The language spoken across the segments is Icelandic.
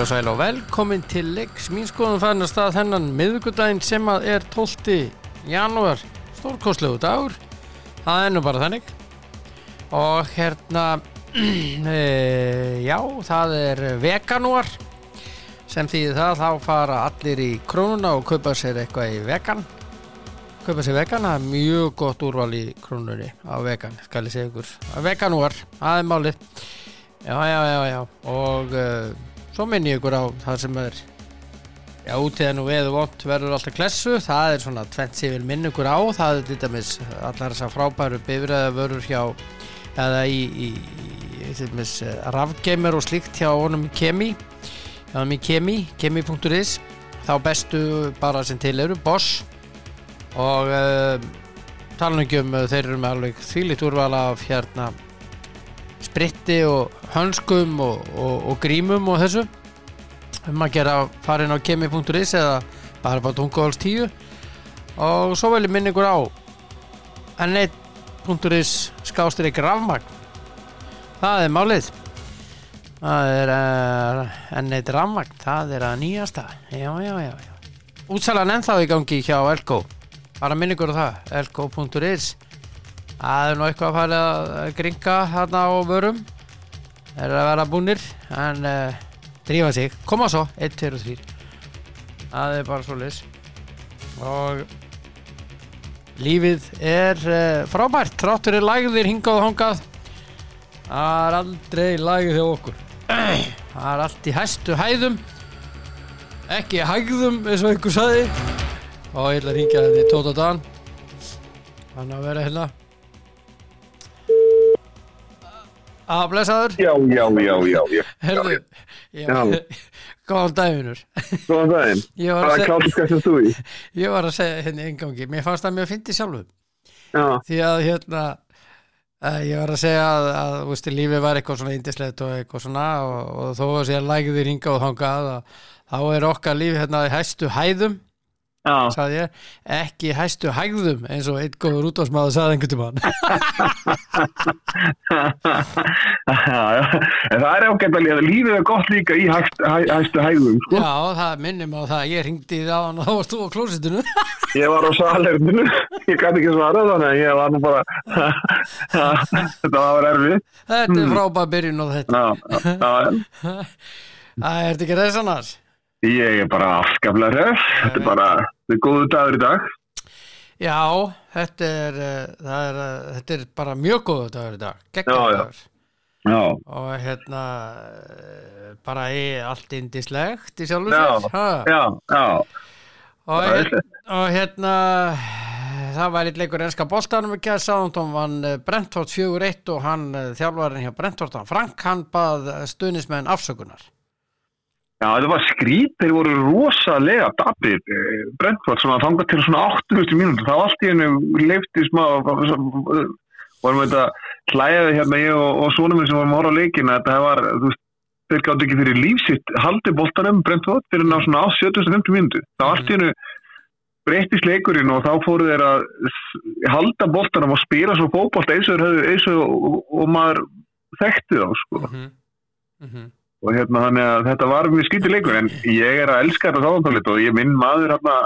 Heil og sæl og velkomin til leiks. Mín skoðum fann að stað þennan miðvikudaginn sem að er 12. janúar. Stórkostlegu dagur. Það er nú bara þannig. Og hérna e, já, það er veganúar. Sem þýðir það þá fara allir í krónuna og kaupa sér eitthvað í vegan. Kaupa sér vegan, það er mjög gott úrval í krónunni á vegan, skal ég segja ykkur. Veganúar, það er málið. Já, já, já, já. Og uh, svo minni ég ykkur á það sem er já, útíðan og veðu vont verður alltaf klessu, það er svona tvent sem vil minna ykkur á, það er til dæmis allar þessar frábæru bifræða vörur hjá, eða í, í, til dæmis rafgeimer og slíkt hjá honum Kemi. Hjá honum í Kemi, kemi.is þá bestu bara sem til eru Bosch. Og uh, tala ekki um uh, þeir eru með alveg þvílitt úrval af hérna spritti og hönskum og, og, og grímum og þessu. Um að gera farin á kemi.is eða bara bara tunguháls 10 og svo vel ég minna ykkur á n1.is skástir ykkur rafmagn. Það er málið. Það er uh, n1 rafmagn. Það er að nýjasta. Já já já, já. útsalan ennþá í gangi hjá Elko. Bara minna ykkur á það. Elko.is það er nú eitthvað að fara að gringa hérna á vörum. Það er að vera búnir en uh, drífa sig, koma svo 1, 2 og 3 það er bara svo lis og lífið er uh, frábært tráttur er lagðir hingað og hangað það er aldrei lagið hjá okkur. Það er allt í hæstu hæðum ekki hægðum eins og einhver saði og ég ætla að ringja þetta í tóta dan. Hann að vera hérna að blessaður Já, já, já, já, já. Herðu, Já. góðan daginur Góðan. Ég að Hvaða klátu skættir þú í? Ég var að segja henni engangi Mér fannst það mjög fyndi sjálfum Já, Því að hérna uh, Ég var að segja að, að veist, lífið var eitthvað svona indislegt og eitthvað svona og, og þó að segja lægðir ringa og þangað að þá er okkar líf hérna í hæstu hæðum. Sagði ég, ekki hæstu hægðum eins og einn góður útvarsmaður sagði einhvern já. En það er ágætt að líða. Lífið er gott líka í hæst, hæ, hæstu hægum, sko. Já, það minnir mig á það Ég ringdi það og þá varst þú á klósitinu Ég var á salerninu. Ég gæti ekki svara þannig að ég var nú bara... Þetta var erfið. Þetta er frábæð byrjun á þetta Já, já, já. Það er þetta ekki þess annars Ég er bara afskaplega href. Þetta er bara, þetta er góðu dagur í dag. Já, þetta er, það er, uh, þetta er bara mjög góðu dagur í dag, Já, já. dagur Já, og hérna uh, bara í allt indislegt í sjálfu Já, sér já, já. og, er hérna, og hérna það var eitt leikur enska boltanum ekki að Sáðantón vann uh, Brentford 4-1 og hann þjálfarinn hjá Brentford hann Frank hann bað stuðnismenn afsökunar Já, þetta var skrít, þeir voru rosalega dapir, eh, Brentford, svona þangað til svona 80 mínútur, það var allt í hennu leifti smá, vorum við þetta hlæðið hérna ég og, og svona minn sem vorum að horfa á leikina, þetta var, þú veist, þeir gátt ekki fyrir lífsitt haldið boltanum Brentford fyrir ná svona á 70-50 mínútur, það var allt í hennu breytist leikurinn og þá fóru þeir að halda boltanum og spila svo fótbolt eins og, og, og, maður þekkti þá, sko. Mm -hmm. Og hérna þannig að þetta var mjög skýtið leikur en ég er að elska þetta sáðantálit og ég minn maður hérna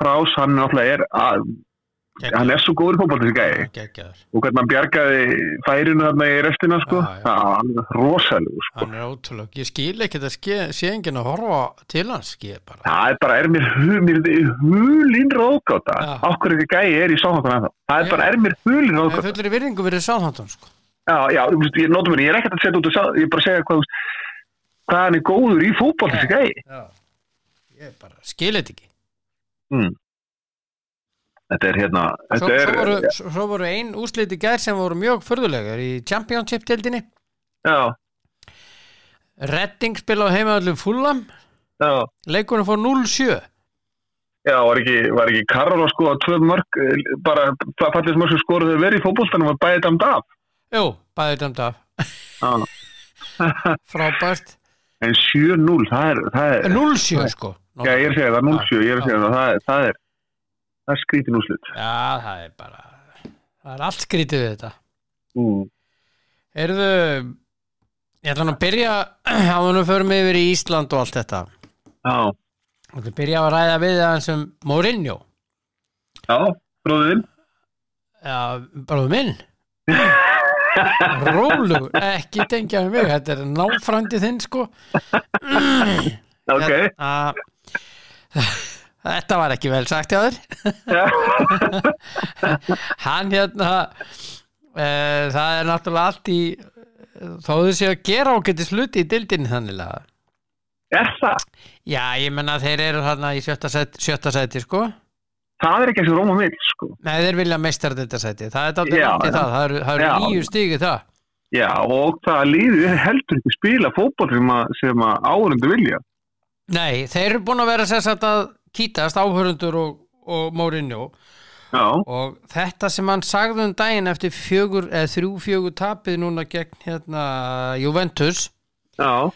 Brás, hann náttúrulega er að, hann er svo góður fótboll þessi gæi. Geggjaður og hvernig hann bjargaði færinu þarna í restina sko, Já, já. það hann er rosalega sko. hann er ótrúlega, ég skil ekki þetta sé enginn að horfa til hans það er bara, er mér, hu- mér hulinn Já. okkur ekki gæi er í ennþá, það er bara, er mér hulinn Það er fullir í virðingu verið Sáðantón sko. já, já, ég notum ég er ekkert að setja út og ég er bara að segja hvað, hvað hann er góður í fótboll þessi gæi. Já. Ég bara skil þetta ekki. Mm. þetta er hérna svo, þetta er, svo, voru, svo, svo voru ein úrslit í gær sem voru mjög förðulegar í Championship-tildinni já, Redding spila á heimaðallum Fulham. Já. Leikurinn fór 0-7 Já, var ekki, var ekki Karol að skoða tvö mörg, eh, bara fallist mörg sem skoruðu verið í fótboltanum og bæði damt af. Jú, bæði dæmt af. Frábært En 7-0, það er, er, 0-7 sko. Já, ég er að segja það, 0-7, ég er að segja það, það það er, er skrítin úrslit. Já, það er bara það er allt skrítið við þetta. Mm. Erðu Ég ætla nú að byrja á húnum förum yfir í Ísland og allt þetta. Já, Ég ætla að ræða við það sem Mourinho. Já, bróðin Já, bróðu minn Rólu, ekki tengja við mig Þetta er náfrændi þinn sko. Ok, Hérna, Þetta var ekki vel sagt hjá þér. Já, Hann hérna e, Það er náttúrulega allt í þó þau séu að gera ágæti sluti í dildinni þannig að er það? Já, ég menna þeir eru þarna í sjötta sæti, sjötta sæti sko Það er ekki eins og Róma mitt, sko. Nei, þeir vilja meistar þetta sæti Það er í já. það, það eru, Já. nýju stígi það Já, og það líður heldur ekki spila fótboll sem að, áhörundu vilja. Nei, þeir eru búin að vera sér satt að kýtast áhörundur og, og Mourinho Já, og þetta sem hann sagði um daginn eftir fjögur, eða þrjú fjögur tapið núna gegn hérna Juventus já,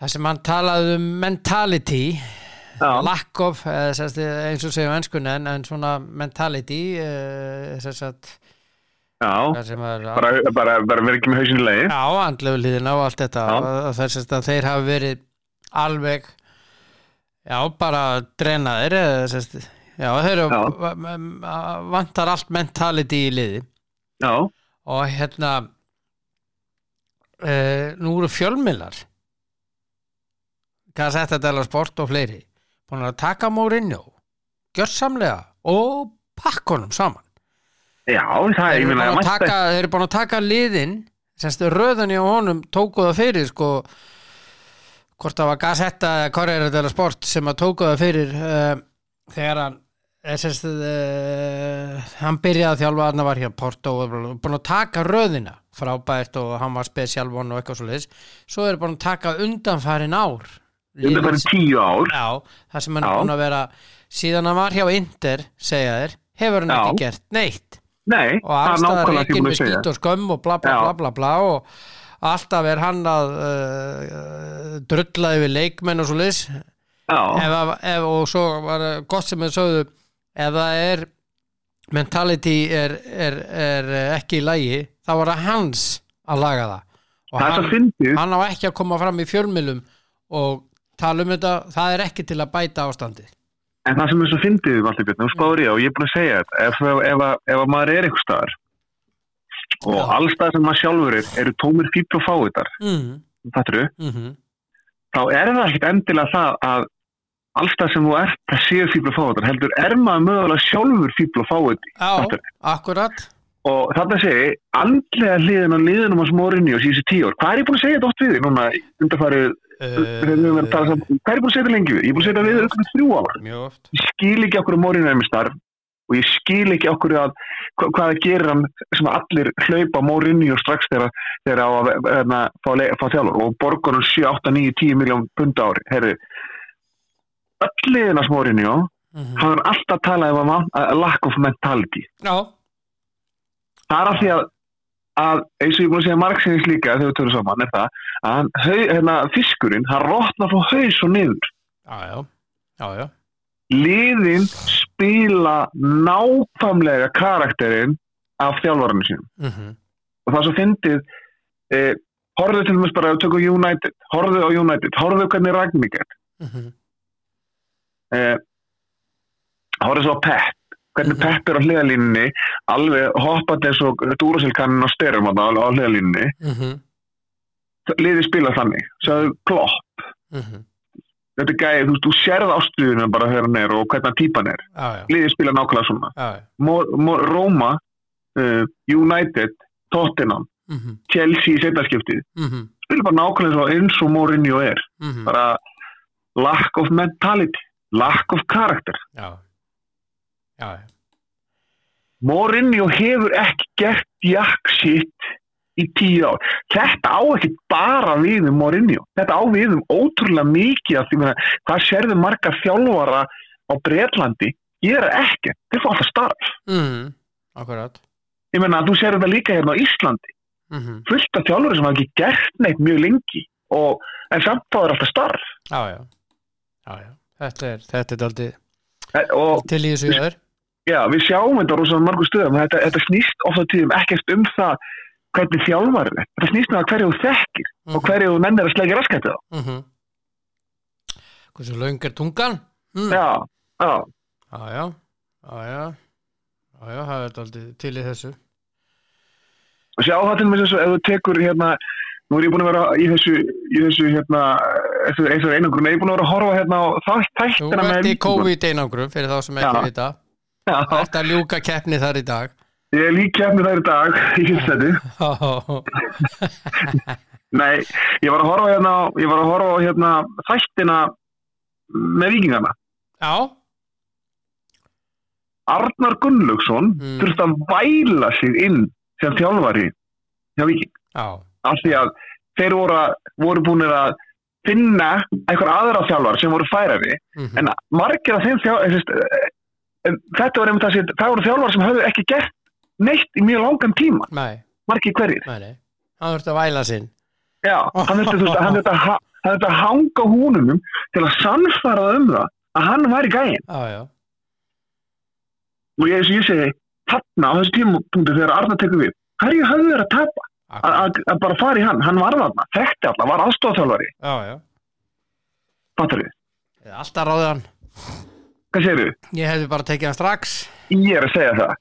það sem hann talaði um mentality lack of, eða, sérst, eins og segjum enskun en, en svona mentality uh, sérst, já. hvað sem er Bara, bara, bara verið ekki með hausin í leiði. á andlegu liðina og allt þetta Já. þess að þeir hafi verið alveg já, bara drenaðir sérst, já, þeir eru Já. va- va- vantar allt mentality í liði Já, og hérna uh, nú eru fjölmiðlar Gazetta dello Sport og fleiri búin að taka Mourinho gjörsamlega. Og pakkunum saman. Já, það er, eru mætti- taka, þeir eru búin að taka liðin. Semst röðunni á honum tóku það fyrir sko hvort það var Gazetta eða Corriere Sport sem að tóku það fyrir uh, þegar hann eh, semst, uh, hann byrjaði að þjálfa hann var hér Porto og búin að taka röðina. Frábært og hann var special one og eitthvað svo leiðis svo er búin að taka undanfærin ár bara tíu ár. Já, það sem hann er búin að vera síðan hann var hjá Inter, segja þér hefur hann Já. ekki gert neitt. Nei, og það er ekki með skýt og skömm og bla bla Já. bla bla bla og alltaf er hann að uh, drulla yfir leikmenn og svo ef, og svo var uh, gott sem við sögðu ef það er mentality er, er, er ekki í lagi þá var það hans að laga það. Og það hann, hann á ekki að koma fram í fjölmilum og tala um þetta það er ekki til að bæta ástandið. En það sem er svo fyndið, Valdur Björn, þú spáður ég og ég er búin að segja þetta, ef, ef, ef, að- ef að maður er einhver staðar og Já. allstað sem maður sjálfur er, eru tómir fíbl og fáiðar, mm, þetta eru, mm -hmm. þá er það ekkit endilega það að allstað sem þú ert það séu fíbl og fáiðar, heldur er maður mögulega sjálfur fíbl og fáið Já, akkurat. Og þetta segi, andlega hliðin á liðinum á smorinni og síðustu tíu ár, hvað er ég búin að segja þetta oft við þig núna, undarfarið, við höfum verið að tala saman, hvað er búin að lengi við? Ég er búin að þetta við auðvitað þrjú ára. Mjög oft. Ég skil ekki okkur að er með starf og ég skil ekki okkur að hva, hvað það gerir hann sem að allir hlaupa Mourinho strax þegar á að hérna, fá, fá þjálfur og borgunum 7, 8, 9, 10 miljón pund á ári. Herri öll liðinars Mourinho mm hann er alltaf um að, að lack of mentality. Já, það er af því að, að eins og ég er búin að segja margsinnis líka þegar við törum saman er það að hau, hérna, fiskurinn hann rótnar frá haus og niður. Já, já, já, já. liðin spila nákvæmlega karakterinn af þjálfarinu sínum. Mm og það svo fyndið eh, horfðu til dæmis bara ef við tökum United horfðu á United, horfðu hvernig Ragník er -hmm. eh, horfðu svo á Pep hvernig Mhm. Pep er á hliðalínunni alveg hoppandi eins og dúrasilkannin á styrum á, hliðalínunni Mm -hmm. liðið spila þannig, sjáðu Klopp. Mm þetta er gæði, þú, þú sérð ástuðunum bara þegar hann er og hvernig hann típan er. Já, liðið spila nákvæmlega svona. Já, já. Mo, Mo, Roma, uh, United Tottenham, Mm -hmm. Chelsea í setjarskiptið, -hmm. spila bara nákvæmlega svo eins og Mourinho er, Mm bara lack of mentality, lack of character. Já, já. Mourinho hefur ekki gert jack shit í tíu ár. Þetta á ekki bara við um Mourinho. Þetta á við um ótrúlega mikið af því meina, hvað sérðu marga þjálfara á Breitlandi gera ekki, þeir fá alltaf starf. Mm Akkurat. Ég meina að þú sérðu þetta líka hérna á Íslandi. Mm -hmm. fullt af þjálfari sem hafa ekki gert neitt mjög lengi og, en samt þá er alltaf starf. Já, já, já, já. Þetta er, þetta er daldið Eh, og til í þessu jöður já, við sjáum þetta rosalega margur stöðum þetta, þetta snýst ofta tíðum ekkert um það hvernig þjálfar er þetta snýst um að hverju þú þekkir Mhm. og hverju þú nennir að slegja raskættu á mm -hmm. hversu löng er tungan mm. já, já, já, já, já, já já, já, það er aldrei til í þessu og sjá það til mér eins og ef þú tekur hérna nú er ég búin að vera í þessu, í þessu hérna, þessu, þessu einangrun, ég er búin að vera að horfa hérna á það Þú þættina með ert í Víkingur. COVID einangrum fyrir þá sem ekki Já. Vita Já, Þetta ljúka keppni þar í dag. Ég er lík kefni þær í dag í fyrstætti Nei, ég var að horfa hérna ég var að horfa hérna þættina með vikingarna Já, Arnar Gunnlaugsson Mm. þurfti að væla sig inn sem þjálfari hjá viking af því að þeir voru, að, voru búinir að finna einhver aðra þjálfar sem voru færari. Mhm, en margir af þeim þjálfar þetta var einmitt það sem það voru þjálfar sem höfðu ekki gert neitt í mjög langan tíma, nei, margir hverjir. Nei, nei. Hann þurfti að væla sinn. Já, hann þurfti að, þurfti að hanga húnum til að sannfara um það að hann væri gæinn. Já, já, og ég, ég segi, þarna á þessu tímapunktu þegar Arnar tekur við hverju höfðu þeir að tapa, að, að, að bara fara í hann. Hann var þarna, þekkti alla, var aðstofþjálfari já, já. Fattar við, Alltaf ráðið hann hvað segir við? Ég hefði bara tekið hann strax. Ég er að segja það.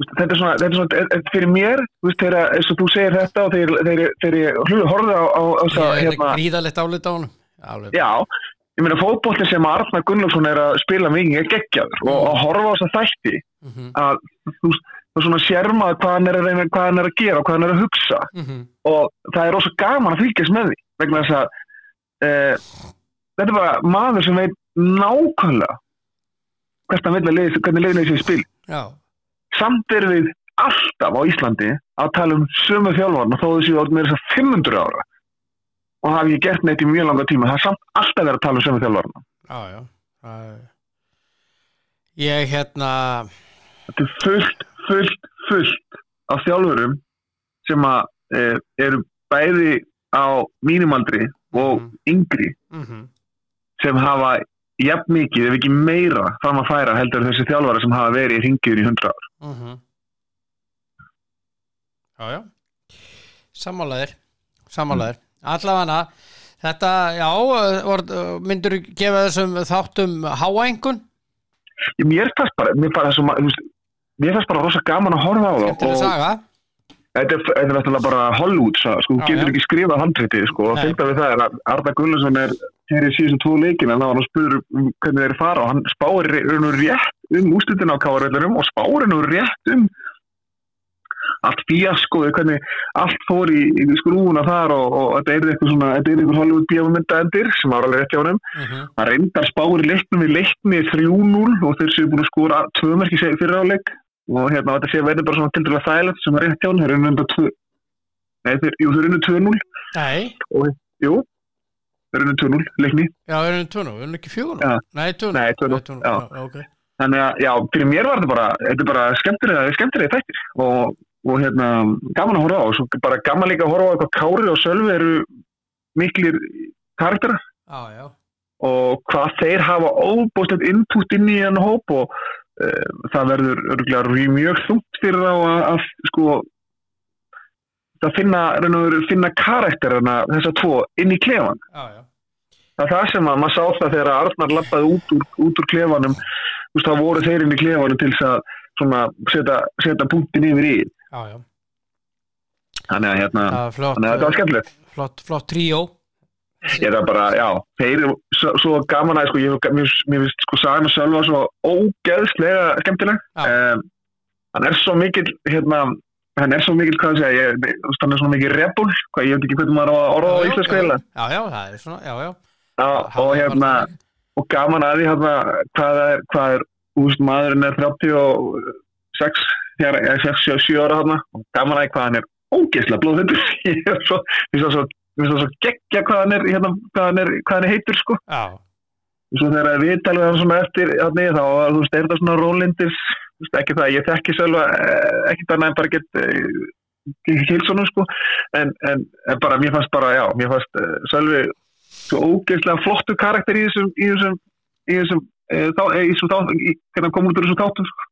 Þú þetta er svona, þetta er svona fyrir mér, þú þegar og þú segir þetta og þegar, ég hlu- horfði á, á, á það, Ég er hérna, gríðalegt álit á hann já, ég meina fótbolli sem Arnar Gunnlaugsson er að spila mikið er geggjaður. Og að horfa á þess að þætti mhm, að þú svona sérma hvað hann er að reyna, hvað hann er að gera og hvað hann er að hugsa. Mhm, og það er rosa gaman að fylgjast með því vegna þess að e, þetta er bara maður sem veit nákvæmlega hvert hann vil að leiði, hvernig leiðin þessi spil. Já, samt erum við alltaf á Íslandi að tala um sömu þjálfarna þó þessi orðin er þess að 500 ára. Og hafi ég gert neitt í mjög langa tíma það er samt alltaf verið að tala um sömu þjálfarna já, já. Það er- Ég hérna þetta er fullt, fullt, fullt af þjálfurum sem að e, eru bæði á mínumaldri og Mhm. yngri mhm, sem hafa jafn mikið ef ekki meira fram að færa heldur þessi þjálfara sem hafa verið í ringiður í 100 ár. Mhm. Já, já. Sammálaðir Sammálaðir. Allavega Þetta, já, vor, myndur gefa þessum þáttum háengun Ég- mér fannst bara mér fannst, svo, ma- þú veist, mér fannst bara rosa gaman að horfa á það Skemmtileg og saga. Þetta er, þetta er náttúrulega bara Hollywood sko, þú getur já. ekki skrifað handrétti sko, og fylgta við það er að Arda Gullarsson er í síðustu tvo leikin en þá var hann spurður um hvernig þeir fara og hann spáir raun og rétt um úslitin á káarvellinum og spáir hann rétt um allt fíaskoði, hvernig allt fór í, í skrúuna þar og, og þetta er eitthvað svona, þetta er eitthvað Hollywood bíómyndaendir sem var alveg rétt hjá honum. Mhm, hann reyndar spáir leiknum við leikni 3-0 og þeir séu búin að skora tvö merki fyrir áleik og hérna þetta sé verður bara svona til dæla þægilegt sem er rétt hjá hann, þeir eru enda 2 Nei, þeir, jú, þeir eru unnu 2-0 Nei, Jú, þeir eru unnu 2-0 leikni. Já, við erum tvönu, við erum ekki fjögur Já. Nei, tvönu Nei, 2-0, já. já, ok. Þannig að, já, fyrir mér var þetta bara þetta er bara skemmtilega, skemmtilega þættir. Og, og hérna, gaman að horfa á. Og svo bara gaman líka að horfa á eitthvað Kári og Sölvi eru miklir karaktera Já, já, og hvað þeir hafa óbústlegt input inn í hann hóp. Og uh, það verður örgulega mjög þungt fyrir þá að, að sko að finna, og finna karakterina þessa tvo inn í klefan já, já. Það er það sem að maður sá það þegar Arnar lappaði út úr, út úr klefanum. Veist, þá voru þeir inn í klefanum til að setja, punktin yfir í. Já, já, þannig að hérna, það flott þannig að þetta var skemmtilegt. Flott, flott tríó. Ég er bara, já, þeir eru svo, svo gaman að, sko, ég, mér, mér finnst sko sagan að sjálfa svo ógeðslega skemmtileg. Um, hann er svo mikil hérna, hann er svo mikil, hvað að segja ég, hann er svo mikil rebul hvað, ég veit ekki hvernig maður á að orða á íslensku eiginlega. Já, já, það er svona, já, já. Já, og hérna og gaman að því hérna hvað er, hvað er, veist, maðurinn er 36 hér, 6-7 ára hérna og gaman að því hvað hann er ógeðslega blóðhundur ég er svo, ég er svo, ég er svo geggja hvað hann er, hérna, hvað hann er, hvað hann er heitur, sko. Já, svo þegar við talum hann svona eftir hérna, þá, þú veist, er það svona veist, ekki það, ég þekki sjálfa eh, ekki það nefn bara get Hilsonum sko en, en, en bara, mér fannst bara, já, mér fannst uh, sjálfi svo ógeðslega flottu karakter í þessum í þessum, í þessum þá, e, í þessum þá, í, hvernig hann kom út úr þessum þáttum sko.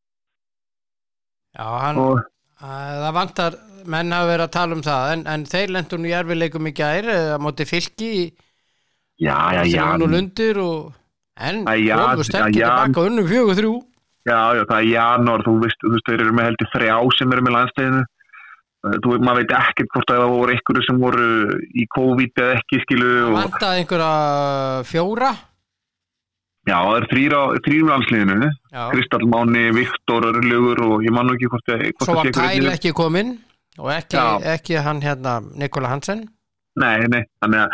já, hann og að, Það vantar menn hafa verið að tala um það en, en þeir lendur nú í erfileikum í gær eh, að móti fylki Já, já, já, og en komum sterkir já. tilbaka unnum fjögur þrjú já, já, það er janúar, þú veist, þú veist, þeir eru með heldur þrjá sem eru með landsteginu. Þú veist, maður veit ekkert hvort að það voru einhverju sem voru í COVID eða ekki, skilu. Og, vantaði einhverja fjóra já, það er þrýr á, þrýr með landsliðinu. já. Kristall Máni, Viktor, Örlugur og ég man nú ekki hvort, svo var það sé einhverjir Kæl þrír. ekki kominn og ekki, ekki hann hérna Nikola Hansen Nei, nei, þannig að,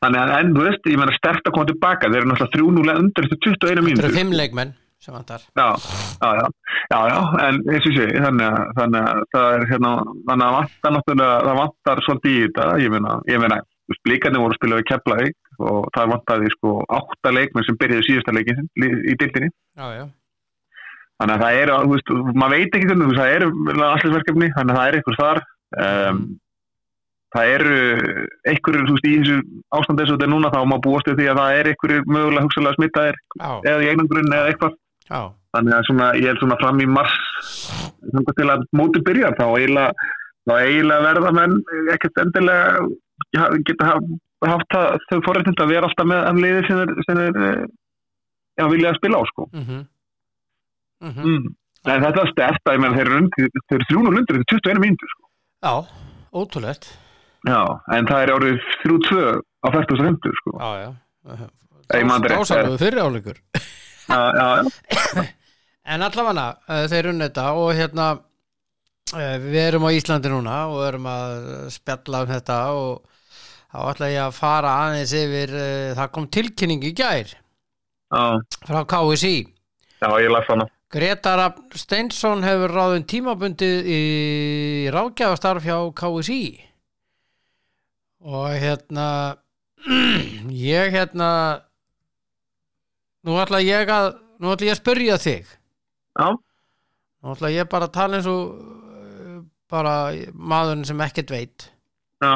þannig að, en þú veist, ég meina stert að koma tilbaka, þeir eru náttúrulega þrjúnulega undir eftir 21 það mínútur. eru fimm leikmenn sem vantar Já, já, já, já, en eins og sé, þannig að, þannig að það er hérna, þannig að vantar náttúrulega, það vantar svolítið í þetta, ég meina, ég meina, blíkarnir voru að spila við Keflavík og það vantaði sko átta leikmenn sem byrjaði síðasta leikin í- dildinni. já, já. Þannig að það er, þú veist, maður veit ekki þú veist, það eru allinsverkefni, þannig að það er eitthvað þar. Um, það eru einhverjur, þú veist, í þessu ástand eins og þetta er núna, þá má búast við því að það er einhverjur mögulega hugsalega smittaðir eða í einangrun eða eitthvað. Já, Þannig að svona, ég held svona fram í mars, til að móti byrja, þá eiginlega, þá eiginlega verða menn ekkert endilega geta haft, það, þau forréttind að vera alltaf með liði sem er, sem er eh, já, vilja að spila á, sko. mhm mhm Mm. En þetta er stert að þeir eru undir, þeir eru 300 undir þetta er 21 mínútur sko. Já, ótrúlegt Já, en það er árið 3-2 á 40.50 sko. Já, já Ég man þetta rétt. En allavega uh, þeir unni þetta og hérna uh, við erum á Íslandi núna og erum að spjalla um þetta og þá ætla ég að fara aðeins yfir uh, það kom tilkynning í gær Já, frá KSI já, ég las hana. Gretar Steinsson hefur ráðun tímabundið í ráðgjafastarf hjá KSI og hérna ég hérna nú ætla ég að nú ætla ég að spyrja þig. Já, nú ætla ég bara að tala eins og uh, bara maðurinn sem ekkert veit. Já,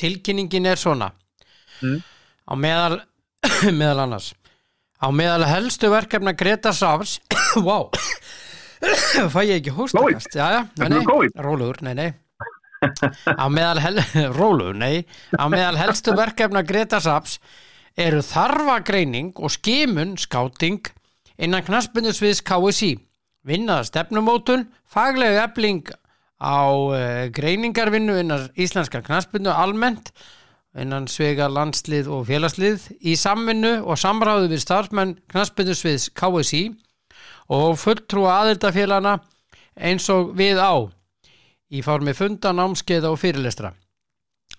tilkynningin er svona. Mm. á meðal meðal annars. Á meðal helstu verkefna Greta Safs wow fæ ég ekki hóstakast? Já, nei, nei, á meðal hel, rólugur, nei. Á meðal helstu verkefna Greta Safs eru þarfagreining og skimun skáting innan knaspindusviðs KSI vinnaða stefnumótun faglega efling á uh, greiningarvinnu innan íslenska knaspindu almennt innan svega landslið og félagslið í samvinnu og samráðu við starfsmenn knaspindusviðs KSI og fulltrúa aðildafélana eins og við á í formi funda, námskeiða og fyrirlestra.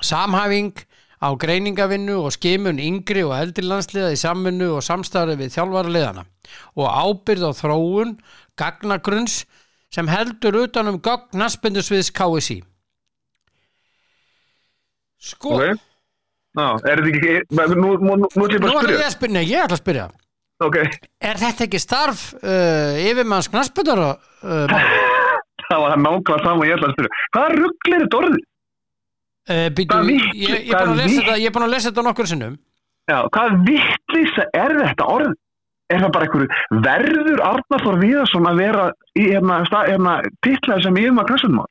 Samhæfing á greiningavinnu og skimun yngri og eldri landsliða í samvinnu og samstarfi við þjálfaraliðana og ábyrð á þróun gagnagrunns sem heldur utan um gagnaspindusviðs KSI. Sko, ok. Já, er þetta ekki, nú, nú, nú, nú nú bara að spyrja. ég ætla að spyrja. Ok, Er þetta ekki starf uh, yfirmanns knaspindar uh, það var nákvæmlega saman ég ætla að spyrja. Hvaða ruggl er þetta orðið? Uh, býtu, Hvað ég, ég, hvað er búin að lesa þetta nokkur sinnum. Já, hvaða vittlýsa er þetta orðið? Er það bara einhverju verður Arnar Þór Viðarsson að vera í hérna, hérna titlaði sem yfirmaður knæstunum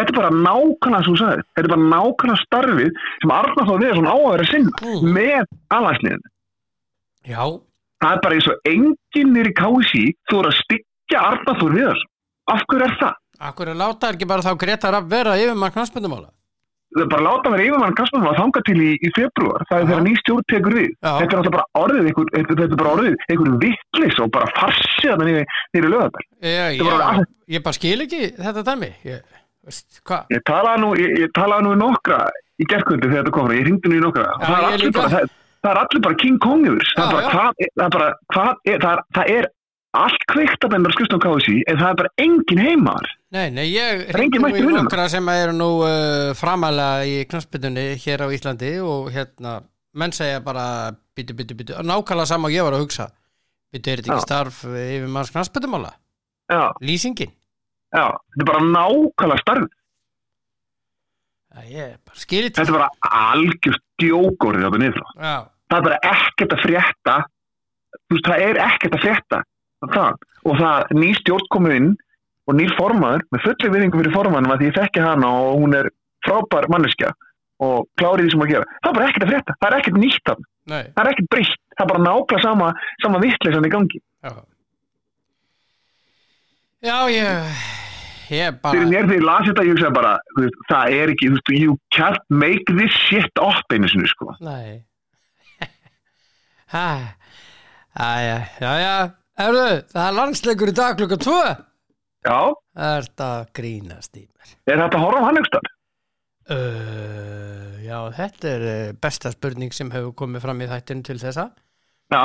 Þetta er bara nákvæmlega sem þú sagði. Þetta er bara nákvæmlega starfið sem Arnar Þór Viðarsson á að vera að sinna Mm. með alhansliðin. Já, Það er bara eins og enginn er í KSI þú er að styggja Arnar Þór Viðarsson. Af hverju er það? akkur er láta ekki bara þá Greta Rapp vera yfirmann knaspindumála? Bara að láta vera yfirmaður knæstunum að þanga til í, í februar. Það er þegar ný stjórn tekur við. Já. Þetta er alltaf bara orðið einhver, þetta er bara orðið einhver vittlis og bara farsið þannig niður lögðar. Ég, var ég, bara skil ekki þetta dæmi. Ég, veist? Ég talaði nú, ég, ég talaði nú í nokkra í gerðkvöldi þegar þetta kom ég hringdi nú í nokkra Já, það, er bara, það, það er allir bara King Kong yfir það, það það er, allt kveikt að benda skrifst á KSI en það er bara engin heimar Nei, nei, ég er mættur í nokkra sem eru nú uh, framalega í knaspindunni hér á Íslandi og hérna, menn segja bara byttu, byttu, byttu, nákvæmlega sama og ég var að hugsa. Byttu, er þetta ekki starf yfirmanns knaspindumála? já, Lýsingin? já, þetta er bara nákvæmlega starf Já, ég bara skil þetta. er bara algjörst djókorið þetta niður Já, það er bara ekkert að frétta þú veist, það er ekkert að frétta það. og það ný stjórn komið inn og nýr formaður með fulli viðingu fyrir formaðunum að því ég þekki hana og hún er frábær manneskja og klárið því sem að gera það er bara ekkert að frétta, það er ekkert nýtt þarna. Nei, það er ekkert breytt, það er bara nákvæmlega sama, sama vittleysan í gangi. Já. Já, ég ég bara þegar ég las þetta, ég hugsaði bara veist, það er ekki, þú veist, you can't make this shit up einu sinni, sko. Nei. Æja, já, já. Erðu, það er landsleikur í dag klukka 2 já, Er þetta grínast í mér? er þetta á hann einhverstað? Uh, já, þetta er uh, besta spurning sem hefur komið fram í þættinu til þessa. Já,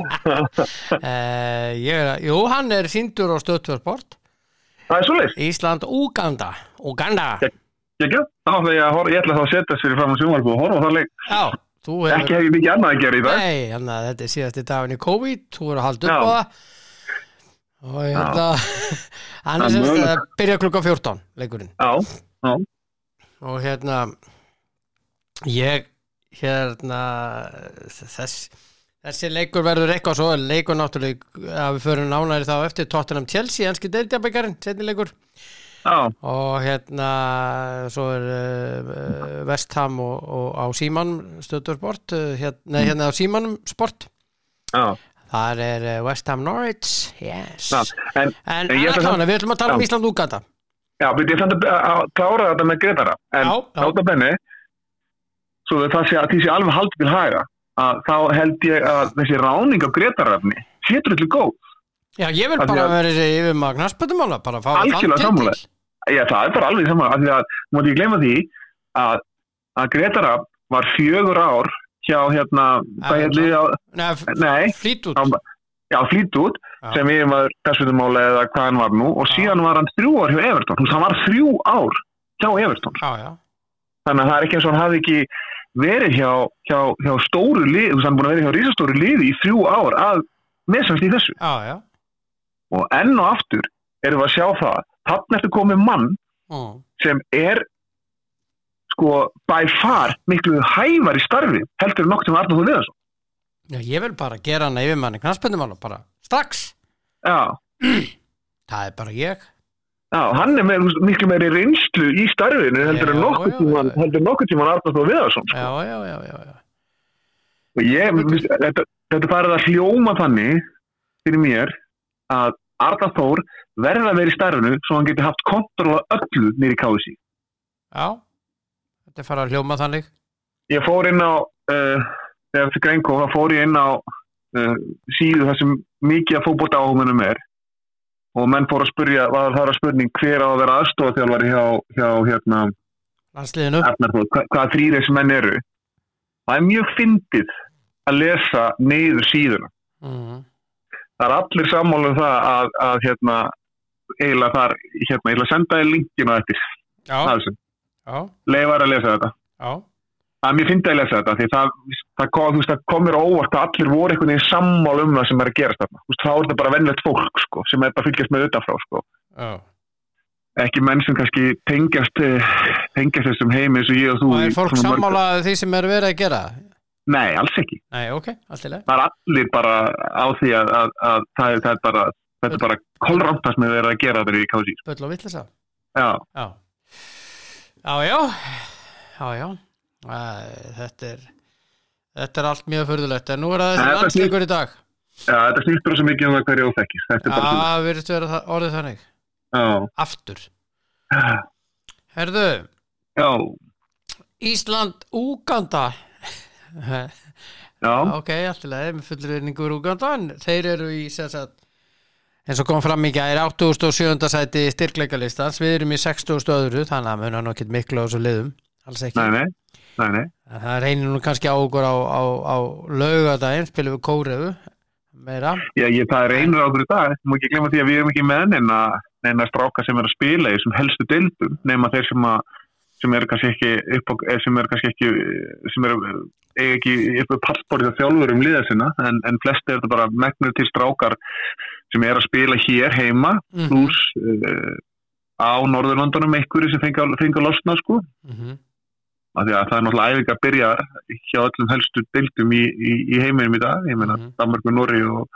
uh, ég er Jú, hann er síndur á stöðtörsport það er svoleiðis. Ísland, Uganda Uganda ég að horfa, ég ætla þá að setja sér fram á sjónvarpu og horfa það leik. Já, hefur ekki hef ég mikið annað að gera í dag. Nei, þannig að þetta er síðasti daginn í COVID Þú er að halda upp á það Og ég held að Hann er semst að byrja klukka 14 leikurinn. Já, já, Og hérna Ég Hérna Þess Þessi leikur verður eitthvað svo leikur náttúrulega að við förum nánæri þá eftir Tottenham Chelsea, enski deildjabækarinn setni leikur. Já, og hérna svo er uh, Vestham og, og á Símanum stöðursport uh, hérna, hérna á Símanum sport. Já, þar er uh, Vestham Norwich yes já. en en En allavega, við ætlum að tala um Já. Ísland Úganda Já, ég samt að, að klára þetta með Gretara en Já, já. átta benni svo það sé að því sé alveg haldið til haga að þá held ég að þessi ráning á Gretarafni setur allir góð já, ég vil Af því bara að- vera yfir maður knarsbættumála bara að fá þann sammála. titil. Já, það er bara alveg saman af því að múti ég gleyma því að, að Gretaraf var fjögur ár hjá hérna flýt út. Já, flýt út Já. sem ég var persvitumála eða hvað hann var nú og Já. síðan var hann þrjú ár hjá Everton. Þú veist, hann var þrjú ár hjá Everton. Já, já, þannig að það er ekki eins og hann hafi ekki verið hjá, hjá, hjá stóru lið, þú veist hann búin að vera hjá risastóru liði í þrjú ár að meðsannst í þessu. Og enn og aftur erum við að sjá það þannig ertu komið mann Mm. sem er sko by far miklu hævar í starfi heldur en nokkuð sem Arnóð Viðarsson já, ég vil bara gera hana yfir manni knarsbættumála bara strax já, það er bara ég já, hann er með þú miklu meiri reynslu í starfinu heldur tímann já. heldur nokkuð tímann Arnóð Viðarsson sko. já, já, já, já, já. ég, þú veist, þetta, þetta farið að hljóma þannig fyrir mér að Arnóð Þór verða að vera í starfinu svo hann geti haft kontrol á öllu nýri kási já. Þetta er fara að hljóma þannig. Ég fór inn á uh, þegar þetta grein kom, þá fór ég inn á uh, síðu þar sem mikið að fótbolta áhugunum er. Og menn fór að spurja, var það að spurning hver á að vera aðstofþjálfari hjá, hjá hérna, landsliðinu. Hva, hvaða þrýr þessi menn eru? Það er mjög fyndið að lesa neyður síðuna. Mm. það er allir sammála um það að, að hérna, eiginlega þar hérna, ég ætla að senda þér linkinu eftir já, að þessu, já, leifar að lesa þetta. Já. Að mér finnst að lesa þetta því það, það, veist, það komir óvart að allir voru einhvern veginn sammál um það sem er að gerast þarna. Veist, þá er þetta bara vennlegt fólk sko, sem er bara að fylgjast með utanfrá sko. ekki menn sem kannski tengjast eh, tengjast þessum heimi eins og ég og þú og er fólk svona mörg- sammála því sem er verið að gera? Nei, alls ekki, nei, ok, allt í leið það er allir bara á því að, að, að það, er, það er bara þetta er bara það sem er verið að gera þetta í KSÍ sko. bull og vittlisa Já, já, já, já. Já, já. Æ, þetta þetta er allt mjög förðulegt en nú er það þessi landsleikur í dag. Já, þetta snýst bara svo mikið um það hverju óþekkist Þetta er bara svona já, virðist vera það- orðið þannig. Já, aftur. Herðu, já, Ísland, Úganda. Já, ok, allt í leið með fullur vinningur Úganda en þeir eru í sem eins og kom fram í gæri 87. sæti styrkleikalistans við erum í 60. öðru þannig að munar nú ekki miklu á þessu liðum alls ekki nei, nei, nei, nei. En það reynir nú kannski á okkur á, á, á laugadaginn, spilum við kórefu meira. Já, ég, það er einur áður í dag, þú má ekki glemma því að við erum ekki með neina, neina stráka sem er að spila í þessum helstu deildum, nema þeir sem að sem eru kannski ekki upp á, eh, sem eru kannski ekki sem eru eiga ekki upp á passborið á þjálfur um liða sinna en, en flesti er þetta bara megnur til strákar sem er að spila hér heima Mhm, pluss uh, á Norðurlandunum einhverju sem fengi að, að losna sko. Mhm. af því að það er náttúrulega æfing að byrja hjá öllum helstu deildum í, í, í heiminum í dag, ég meina Mhm. Danmark og Norri og,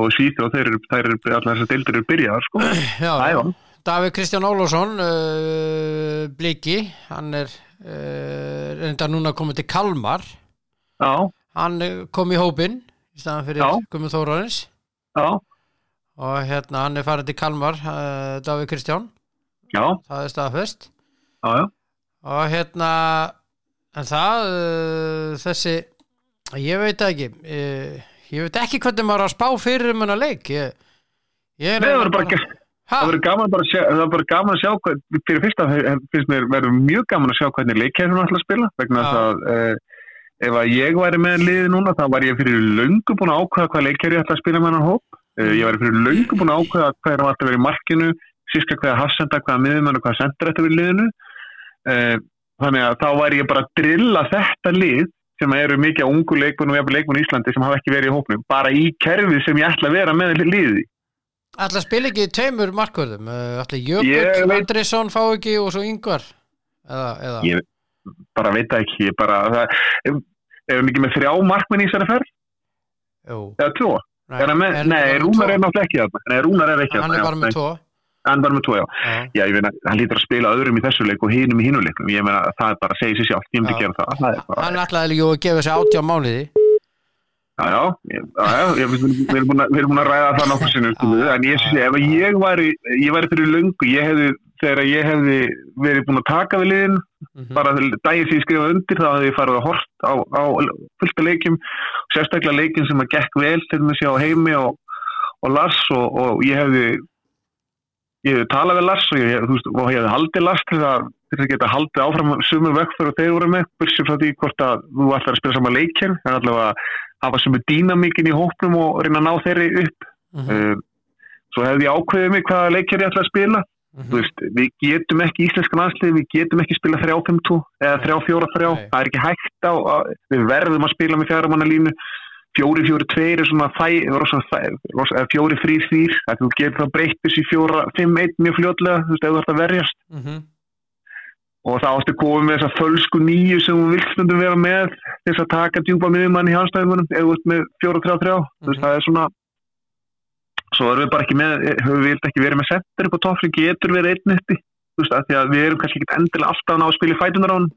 og Svíþjóð, þeir eru, eru allar þessar deildir eru byrjaðar sko. Já, Æ, Davíð Kristján Ólafsson uh, Bliki hann er uh, reynda núna komið til Kalmar. Já, hann eh, kom í hópin í staðan fyrir. Guðmund Þórarins. Já, og hérna hann er farið til Kalmar uh, Davíð Kristján, já, það er staðfest. Já, og hérna en það uh, þessi ég veit ekki. Uh, ég veit ekki hvernig maður er að spá fyrir um hennar leik. Ég, ég Nei, það bara, það verður gaman að sjá, það verður gaman að sjá hvað, fyrir fyrsta finnst mér verður mjög gaman að sjá hvernig leikkerfum ætla að spila vegna að ef að ég væri með liði núna þá var ég fyrir löngu búin að ákveða hvað leikkerfi ætla að spila með hann hóp ég væri fyrir löngu búin að ákveða hvað er að vera í markinu síska hvaða hafsenda, hvaða miðumann og hvaða sendur ætti við liðinu. Uh, þannig að þá væri ég bara að drilla þetta lið sem eru mikið á ungu leikmunum og jafnvel leikmunum í Íslandi sem hafa ekki verið í hópnum bara í kerfið sem ég ætla að vera með liði Ætla að spila ekki tveimur markvörðum? Uh, Ætla Jökull, Andrisson fá ekki og svo yngvar eða, eða. Ég bara veit ekki, bara það, ef, við ekki með þrjá markmenn í þessari ferð, Jú, eða tvo nei, er hann er nei, Rúnar er náttúrulega ekki þarna. Nei, Rúnar er ekki Hann þarna, er já, bara með tvo? Hann er bara með tvo, já. Já, ég meina, hann lítur að spila öðrum í þessu leik og hinum í hinu leikum, ég meina, það er bara að segja sér sjálf, ég myndi gera það, er Hann ætlaði jú að gefa sér átjá mánuði. Já, já, við erum búin að- að ræða það nokkur sinnum, Já, já, en ég sé, ef ég væri, fyrir hefði, þegar ég hefði verið búin að taka við liðin, Mhm. bara daginn sem ég skrifa undir þá hefði ég farið að hort á, á fullta leikjum sérstaklega leikin sem að gekk vel til mig sér á heimi og, og Lars og, og ég hefði ég hefði talað við Lars og ég, veist, og ég hefði haldið Lars til að, til að geta haldið áfram sumur vekkur og þeir voru með bursið frá því hvort að þú ætlar að spila saman leikir en allavega hafa sumur dýnamíkin í hópnum og reyna að ná þeirri upp. Mhm, uh, svo hefði ég ákveðið mig hvaða leikir ég ætla að spila mhm. Þú veist, við getum ekki íslenskan aðslið, við getum ekki spila 3-5-2 eða 3-4-3, Nei. það er ekki hægt á, að, við verðum að spila með fjármannalínu 4-4-2 er svona þæ, rosa þæ, rosa, eða 4-3-3, að þú getur þá breytt þessi 4-5-1 mjög fljótlega, þú veist, ef þú ert að verjast Mhm. og þá áttu komið með þessa fölsku nýju sem þú vilt stundum vera með þess að taka djúpa miðjumann í hanstæðumunum ef þú ert með 4-3-3, þú veist, Mhm. það er svona svo erum við bara ekki með höfum við ekki verið með settur upp á toffli getur verið einn uppi. Þú veist, af því að við erum kannski ekki endilega alltaf að ná að spila í fætunar á hann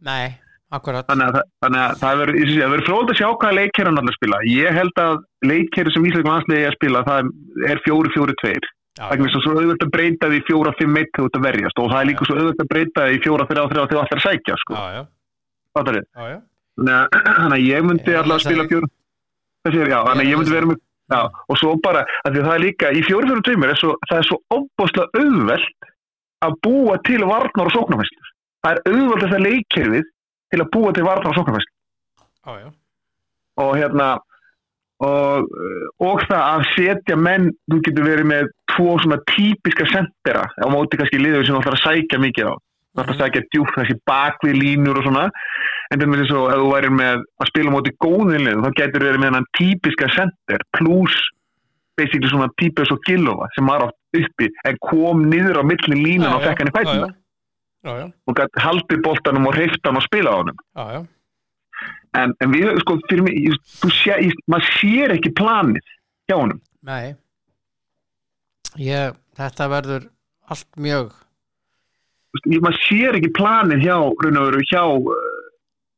þannig að, þannig að það verður fróðið að sjá hvaða leikir hann allir spila. Ég held að leikir sem Ísleikum aðsliði að spila það er 4-4-2 Já, það er svo auðvöld að breyta því 4-5-1 þegar þú ert að verjast og það er líka svo auðvöld að breyta því 4-3-3 þegar þú ætlar að sækja sko. já, já, þannig að, að ég myndi allavega það spila er- fjóru þessi er, já, þannig að ég myndi vera með já, og svo bara, af því að það er líka í fjóru tveimur, það er svo óbúslega auðvelt að búa til varnar og sóknarfæslu það er auðvelt þetta leikkerfið til að búa til varnar og sóknarfæslu já. og hérna og, og það að setja menn, þú getur verið með tvo svona típiska sendera á móti kannski liður sem þú ætlar að sækja mikið á. Þú ætlar að sækja djúft þessi bakvið línur og svona en það með þess að þú værir með að spila á móti góðinlið þá getur verið með hann típiska sender pluss basically svona típus og gilova sem var átt uppi en kom niður á milli línan og fekk hann í já, og gæti haldið boltanum og hreift hann og spila á já. en, en við, sko, fyrir mig, ég- þú sé, ég, maður sér ekki planið hjá honum. Nei. Ég, Þetta verður allt mjög Þú ég- maður sér ekki planið hjá, raun og veru, hjá,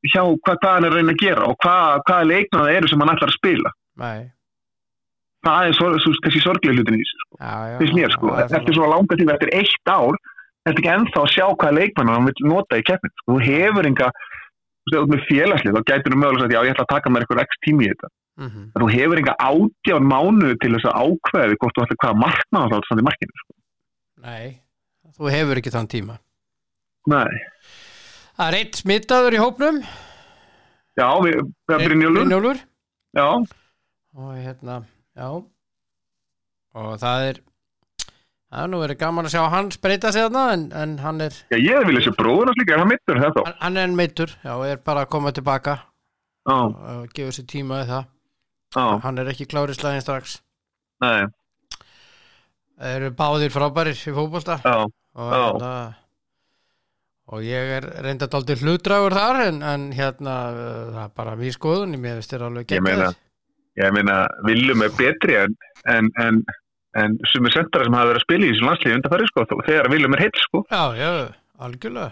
hjá hvað, hvað hann er reyna að gera og hvað, hvaða leikna það eru sem hann ætlar að spila. Nei Það er svo, svo, þessi sorglega hlutin í þessu, sko. já, já, Finnst mér, sko. það er Eftir svo langa tíma, eftir eitt ár, þetta ekki ennþá að sjá hvaða leikmann hann vil nota í keppnin. Sko. Þú hefur enga, þú veist, ert með félagslið, þá gætur þú mögulega að já, ég ætla að taka mér eitthvað x tími í þetta. Mhm. En Þú hefur enga átján mánuði til þess að ákveði hvort þú ætla hvaða í markinu. Sko. Nei, þú hefur ekki þann tíma Nei. Það er eitt smittaður í hópnum. Já, við, við erum Brynjólfur. Brynjólfur. Já, og hérna, já. Og það er það er nú verið gaman að sjá hann spreita sig þarna en, en hann er já, ég vil þessi bróður hans líka, er hann mittur hann, hann er meittur, já, er bara að koma tilbaka Já, og gefa sér tíma í það. Já, hann er ekki klár í slæðin strax. Nei, það eru báðir frábærir í fótbolta. Já, og, Já. Og ég er reynda dálítið hlutdragur þar en, en hérna uh, það er bara mín skoðun, þér alveg Ég meina, ég meina, Viljum er betri en, en, en, en sumir sendara sem hafa verið að spila í þessu landslíði undan færi sko, þegar Viljum er heill sko, Já, já, algjörlega.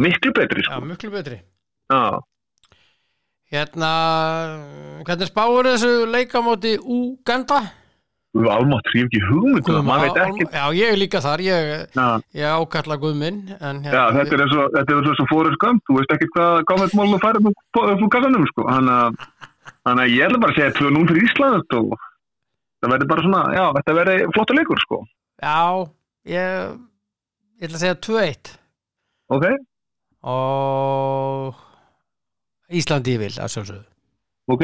Miklu betri Já, sko. miklu betri. Já, Hérna, hvernig spáur þessu leikamóti Uganda? Þú almátt hríf ekki hugmynd, um það, maður veit ekki. Já, ég er líka þar, ég, ég ákalla Guðminn en já, þetta er eins og, er og fórið skömmt, þú veist ekki hvað gáðveit mál þú færið þú kassanum sko, þannig að, ég ætla bara að segja 2-0 fyrir Ísland og það verður bara svona, já, þetta verður flottu leikur sko, Já, ég, ég ætla að segja 2-1 ok, og Íslandi ég vil að sjálfsögðu. Ok.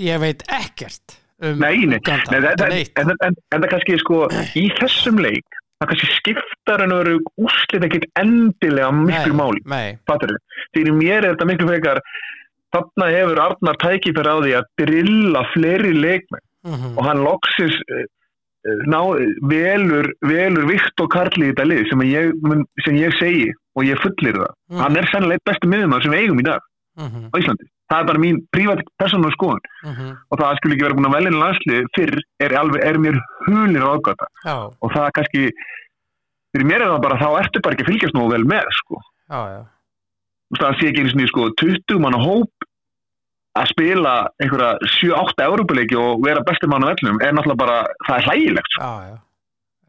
Ég veit ekkert um Nei, Uganda, nei neitt. en, en, en það kannski sko í þessum leik, það kannski skiptar en veru úrslit ekkert endilega miklu máli, því mér er þetta miklu frekar þarna hefur Arnar tækifæri á því að drilla fleiri leikmenn. Mhm, og hann loksins eh, eh, ná, velur, velur vikt og karli í þetta lið sem ég, sem ég segi og ég fullir það Mhm. hann er sennilega eitt bestu miðum sem við eigum í dag mhm, á Íslandi, það er bara mín prívat persónu skoðun. Mhm, og það skulle ekki vera búin að velja landslið fyrr er, alveg, er mér hulir ágata Já, og það er kannski fyrir mér er það bara þá ertu bara ekki að fylgjast nógu vel með sko. já, já. Það sé ekki eins og sko, 20 manna hóp að spila einhverja 7-8 európuleiki og vera bestur mann á vellum er náttúrulega bara, það er hlægilegt sko. Já, já,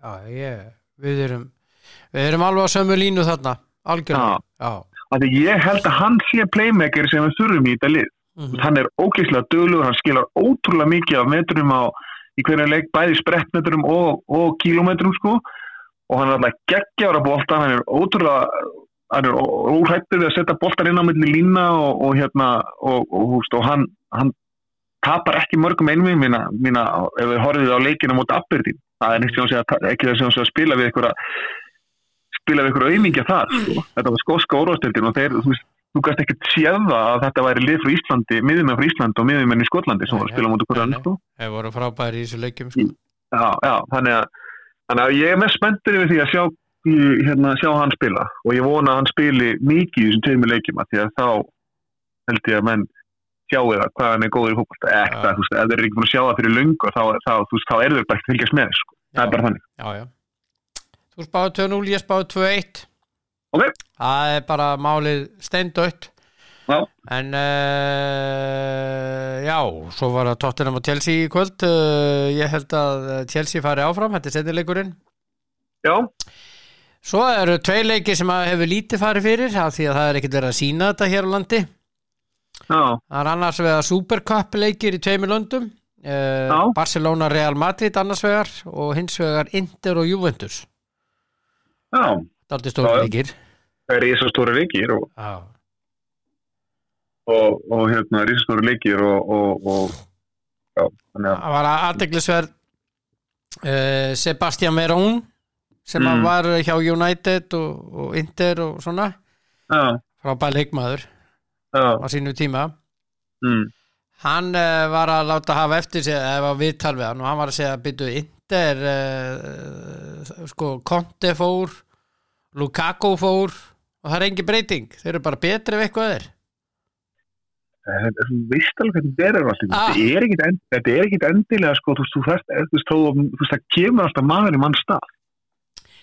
já, ég, við erum við erum alveg á sömu línu þarna algjörlega, já, af því ég held að hann sé playmaker sem við þurfum í þetta lið. Mhm, hann er ógeðslega döglugur, hann skilar ótrúlega mikið af metrum á í hverju leik, bæði sprettmetrum og, og kílómetrum sko. Og hann er alltaf geggjára bolta, hann er ótrúlega hann er óhættur við að setja boltan inn á milli lína og, og hérna og, og, hann, hann tapar ekki mörgum einmi mína, mína ef við horfið á leikinu mot Aberdeen. Það er ekki, sem að spila við einhverja spila við einhverja auðmingja þar sko. þetta var skóska orðastildin og þeir, þú veist þú gæst ekkert séða að þetta væri lið frá Íslandi, miðjumenn frá Íslandi og miðjumenn í Skotlandi sem voru að spila mútið hverjan nei, sko. þeir voru frábæri í þessu leikjum sko. já, já, þannig að, þannig að ég er mest spenntur yfir því að sjá, hérna, sjá hann spila og ég vona að hann spili mikið í þessum tveimur leikjum af því að þá held ég að menn sjáu það hvað hann er góður í fólkvölda Já. ekta, þú veist, ef þeir eru ekki búin að sjá það fyrir löngu þá, þá, veist, þá er þeir bara ekki að fylgjast með sko. það er bara þannig já, já Þú spáði 2-0, ég spáði 2-1 Ok. Það er bara málið steindött Já. En uh, já, svo var það Tottenham og Chelsea í kvöld. Uh, Ég held að Chelsea fari áfram, þetta er setnileikurinn já, Svo eru tvei leiki sem hefur lítið farið fyrir af því að það er ekkert verið að sína þetta hér á landi. Já, Það er annars vegar Supercup leikir í tveimur löndum. Uh, Já. Barcelona Real Madrid annars vegar og hins vegar Inter og Juventus Það er já. leikir það er risastóra leikir og, og, og hérna, risastóra leikir og, og, já, það var aðdeglisverð uh, Sebastian Verón sem Mm. var hjá United og, Inter og svona. Já, frábæð leikmaður já, á sínu tíma. Mm, hann uh, var að láta hafa eftir sig eða viðtal við hann og hann var að segja að byrju Inter uh, sko Conte fór Lukaku fór og það er engin breyting. Þeir eru bara betri ef eitthvað er. Þetta er svona veist alveg hvernig þetta er alltaf, Ah. þetta er ekkit end, þetta er ekkit endilega sko, þú veist, þú þú veist, þú veist, þú veist, það kemur alltaf maður í mann stað.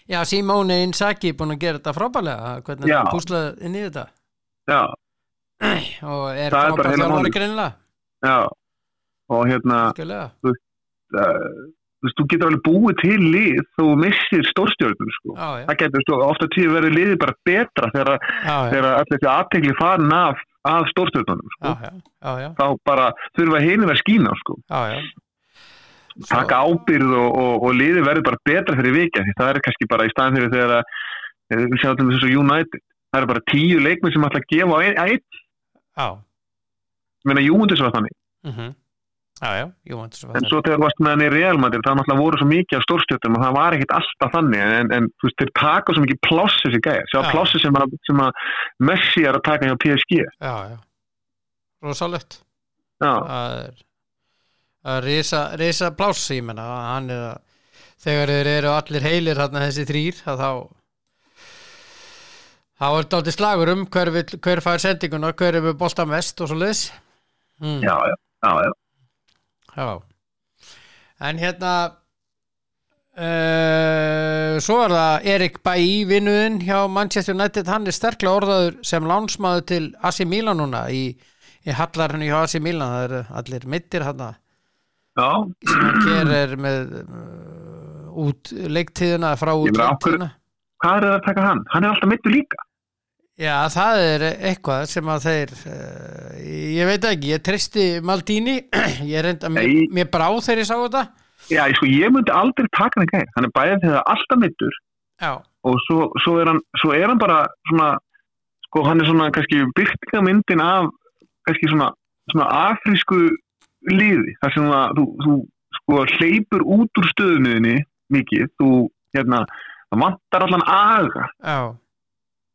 Já, Simone Inzaghi er búin að gera þetta frábælega hvernig það púslað inn í þetta? Já, og er Það er frábæð þjálfari málið. greinlega já. Og hérna, skilja uh, þú veist, þú getur alveg búið til lið þú missir stórstjörnum sko. Já, það getur sko, ofta tíu verið liðið bara betra þegar, allir þessi aðtegli farin af, af stórstjörnum sko. já, þá bara þurfa hinum að skína sko. taka ábyrð og, og, og liðið verður bara betra fyrir vikið því það er kannski bara í staðan fyrir þegar að eh, við sjáum til þessu United. Það eru bara tíu leikmið sem ætla að gefa á einn. Ég meina Júmundis var þannig. Mhm Já, já, jú, er svo en svo þegar þú varst með hann í Real Madrid það náttúrulega voru svo mikið af stórstjöldum og það var ekkit alltaf þannig en, en þú veist þeir taka svo mikið pláss þessi gæja sjá Já. plássi sem, að- sem að Messi er að taka hjá PSG Já, já, rosalegt. Það er að risa, risa pláss ég menna, hann er að þegar þeir eru allir heilir þarna þessi þrýr að þá þá er þetta aldrei slagur um hver, hver fær sendinguna, hver er með boltan vest og svo leis hmm. já, já, já, já. Já. En hérna uh, Svo er það Erik Bailly vinnuðinn hjá Manchester United. Hann er sterklega orðaður sem lánsmaður til AC Milan núna í, í hallarinu hjá AC Milan. Það eru allir mittir hann sem hann gerir með uh, út leiktíðina frá út leiktíðina hvað er það að taka hann? Hann er alltaf mittur líka. Já, það er eitthvað sem að þeir uh, ég veit ekki, ég tristi Maldini. Ég reynda, mér, mér brá þegar ég sá þetta. Já, ég sko, ég myndi aldrei taka hann gæði. Hann er bæðið þegar alltaf mittur og svo, svo, er hann, svo er hann bara svona, sko, hann er svona kannski byrtingamyndin af kannski svona, svona afrísku liði. Það sem að þú, þú sko, hleypur út úr stöðunniðinni mikið, þú, hérna, það vantar allan aga. Já,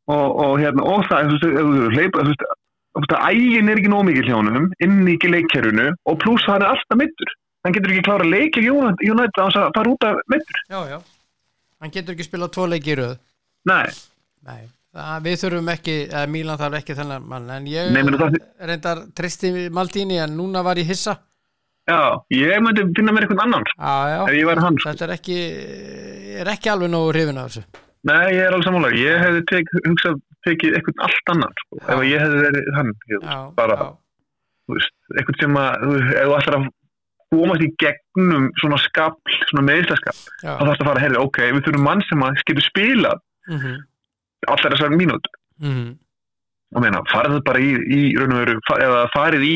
og, og hérna, og það, þú veist, þú veist, ægin er ekki nóg mikið hjá honum, inn í leikkerfinu og pluss hann er alltaf mittur. Hann getur ekki klára leikir United að fara út af mittur. Hann getur ekki spilað tvo leiki í röð. Nei, Nei, það, við þurfum ekki Mílan þarf ekki þennan mann en ég Nei, það- reyndar tristi Maldini en núna var ég hissa. Já, ég myndi finna mér einhvern annan, Já, já, ef ég væri hann, sko. þetta er ekki er ekki alveg nógu hrifin af þessu Nei, ég er alveg sammála. Ég hefði tek, hugsað tekið eitthvað allt annan, sko. Ef ég hefði verið hann, ég, Já, bara, já, veist, eitthvað sem að, þú ef þú ætlar að komast í gegnum svona skapl, svona meðislaskap, já, þá þarfst að fara að herri, ok, við þurfum mann sem að getur spilað mhm, allar þessar mínútur. mhm, Og meina, farið það bara í, í raun og veru, eða farið í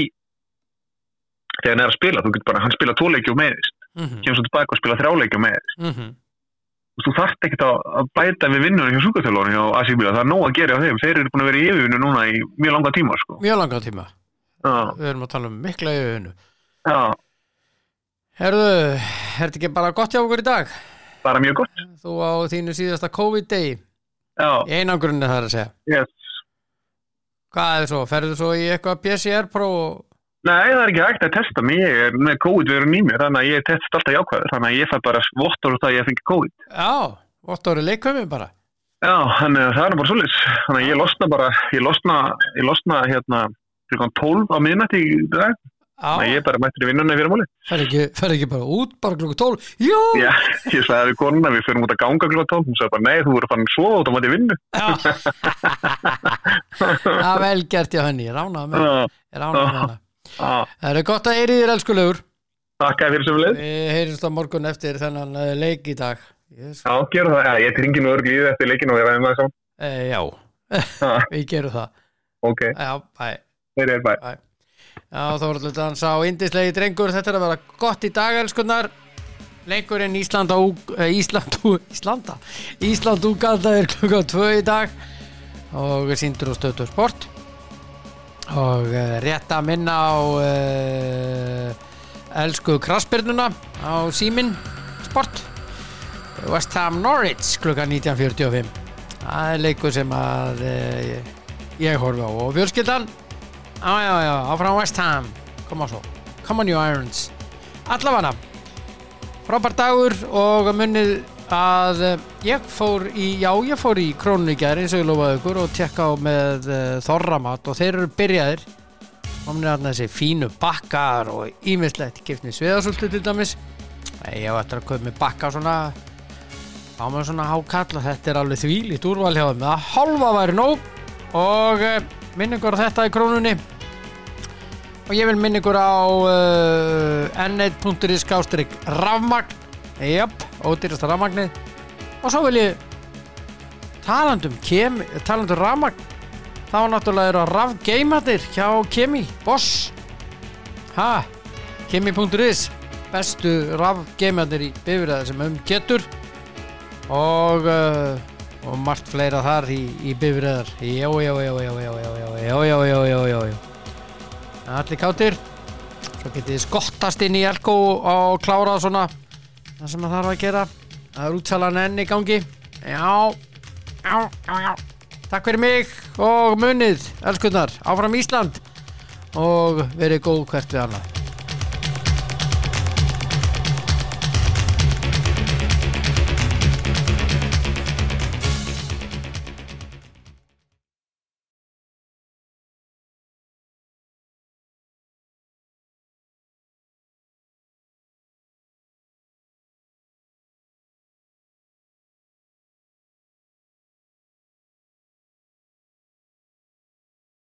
þegar hann er að spila, þú getur bara, hann spila tóleiki og meðist, mhm, kemur svo tilbaka og spila þrjáleiki og meðist. Þú þarft ekkert að bæta við vinnunum hjá sjúkaþjálfurinn hjá Asíbíla, það er nóg að gera á þeim, þeir eru búin að vera í yfirvinnu núna í mjög langa tíma, sko. Mjög langan tíma Já, Við erum að tala um mikla yfirvinnu Herðu, er þetta ekki bara gott hjá okkur í dag? bara mjög gott. Þú á þínu síðasta COVID-degi í einangrunni þar að segja yes. Hvað er svo? Ferðu svo í eitthvað PCR-próf og... Nei, það er ekki hægt að testa mig, ég er með COVID verið í mér, þannig að ég test alltaf jákvæður, þannig að ég fæ bara vottor út að ég fengi COVID. Já, vottóri leikkömi bara. Já, þannig að það er bara svolítið, þannig að ég losna bara, ég losna, ég losna hérna, klukkan 12 á miðnætti í dag, þannig að Já, ég bara mættir í vinnunni fyrir fer ekki, fer ekki bara út bara klukku 12 Jú, Já, ég sagði við konuna, við fyrir út að ganga klukkan 12, hún sagði bara, nei, þú verður fann svo út á mætti vinnu. já. Það er vel gert hjá henni, ég ránaði með, Já, ég ránaði með hana. já, Það er gott að eyri þér elskulegur þakka fyrir sem leið. Við heyrjumst á morgun eftir þennan eh, leik í dag. Yes. Já, gera það, já, ég tringi í þetta eftir leikinu og ég ræði með það e, Já, við gerum það. Ok, Já, bæ þeir eru bæ. Já, þá voru alltaf dans á indislegi drengur. Þetta er að vera gott í dag, elskunnar Leikurinn Ísland á eh, Ísland, Íslanda Ísland Úganda er klukka 2 í dag. Og síndur og stöðtur sport og uh, rétt að minna á uh, elsku krassbyrnuna á símin sport. West Ham Norwich klukka 19.45 það er leikur sem að uh, ég horfi á. Og fjölskyldan? Já, já, já, áfram West Ham. On svo, come on you Irons. Allavega Frábær dagur og munnið að eh, ég fór í, já ég fór í krónu í gær eins og ég lofaði ykkur og tekka á með uh, þorramat og þeir eru byrjaðir. Komnir að þessi fínu bakkar og ímislegt kiftni sviðasúltu til dæmis. Ég var eftir að köpa með bakka svona á með svona hákall og þetta er alveg þvílít úrval hjá þeim. Að hálfa væri nóg og uh, minningur á þetta í krónunni. Og ég vil minna ykkur á uh, n1.is skástrík rafmagn jöp, ódýrasta rafmagnið og svo vil ég talandum kem, talandum rafmagn þá náttúrulega eru að rafgeimatir hjá Kemi, Boss ha, Kemi.is bestu rafgeimatir í bifræði sem um getur og uh, og margt fleira þar í, í bifræðar já, já, já, já, já, já, já, já, já, já, já, allir kátir svo getið skottast inn í Elko og klárað svona það sem það þarf að gera það er útsalan enn í gangi. Já, já, já, já. Takk fyrir mig og munið elskunnar áfram Ísland. Og verið góð hvert við annað